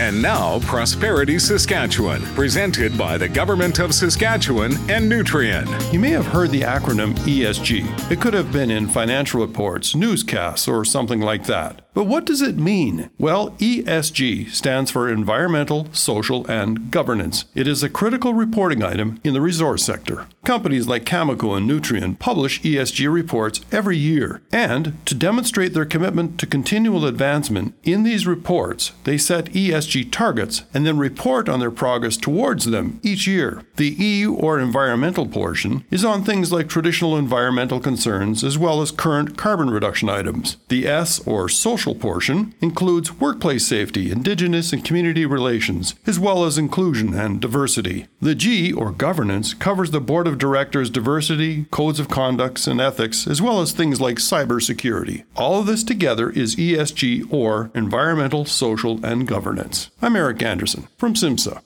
And now, Prosperity Saskatchewan, presented by the Government of Saskatchewan and Nutrien. You may have heard the acronym ESG. It could have been in financial reports, newscasts, or something like that. But what does it mean? Well, ESG stands for Environmental, Social, and Governance. It is a critical reporting item in the resource sector. Companies like Cameco and Nutrien publish ESG reports every year. And to demonstrate their commitment to continual advancement, in these reports, they set ESG targets and then report on their progress towards them each year. The EU or environmental portion is on things like traditional environmental concerns as well as current carbon reduction items. The S or social social portion includes workplace safety, indigenous and community relations, as well as inclusion and diversity. The G, or governance, covers the board of directors' diversity, codes of conducts, and ethics, as well as things like cybersecurity. All of this together is ESG, or environmental, social, and governance. I'm Eric Anderson from SIMSA.